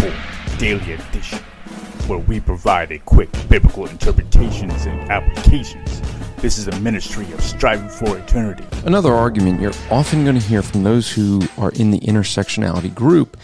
Rapp Report Daily Edition, where we provide a quick biblical interpretations and applications. This is a ministry of striving for eternity. Another argument you're often going to hear from those who are in the intersectionality group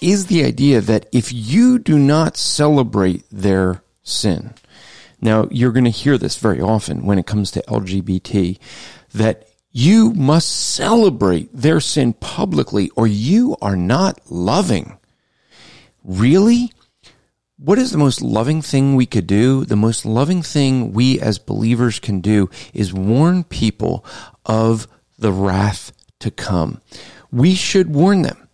is the idea that if you do not celebrate their sin, now you're going to hear this very often when it comes to LGBT, that you must celebrate their sin publicly or you are not loving. Really? What is the most loving thing we could do? The most loving thing we as believers can do is warn people of the wrath to come. We should warn them.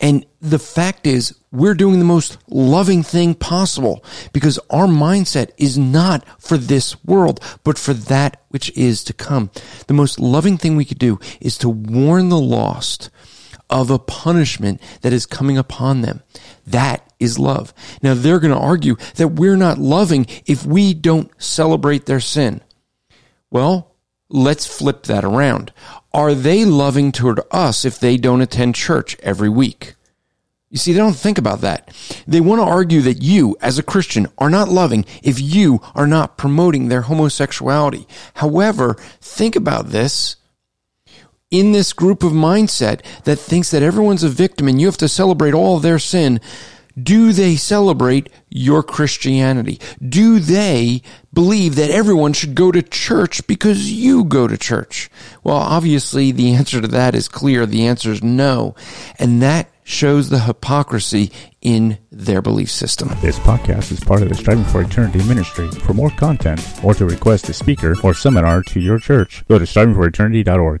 And the fact is, we're doing the most loving thing possible because our mindset is not for this world, but for that which is to come. The most loving thing we could do is to warn the lost of a punishment that is coming upon them. That is love. Now they're going to argue that we're not loving if we don't celebrate their sin. Well, let's flip that around. Are they loving toward us if they don't attend church every week? You see, they don't think about that. They want to argue that you, as a Christian, are not loving if you are not promoting their homosexuality. However, think about this. In this group of mindset that thinks that everyone's a victim and you have to celebrate all their sin, do they celebrate your Christianity? Do they believe that everyone should go to church because you go to church? Well, obviously the answer to that is clear. The answer is no. And that shows the hypocrisy in their belief system. This podcast is part of the Striving for Eternity ministry. For more content or to request a speaker or seminar to your church, go to strivingforeternity.org.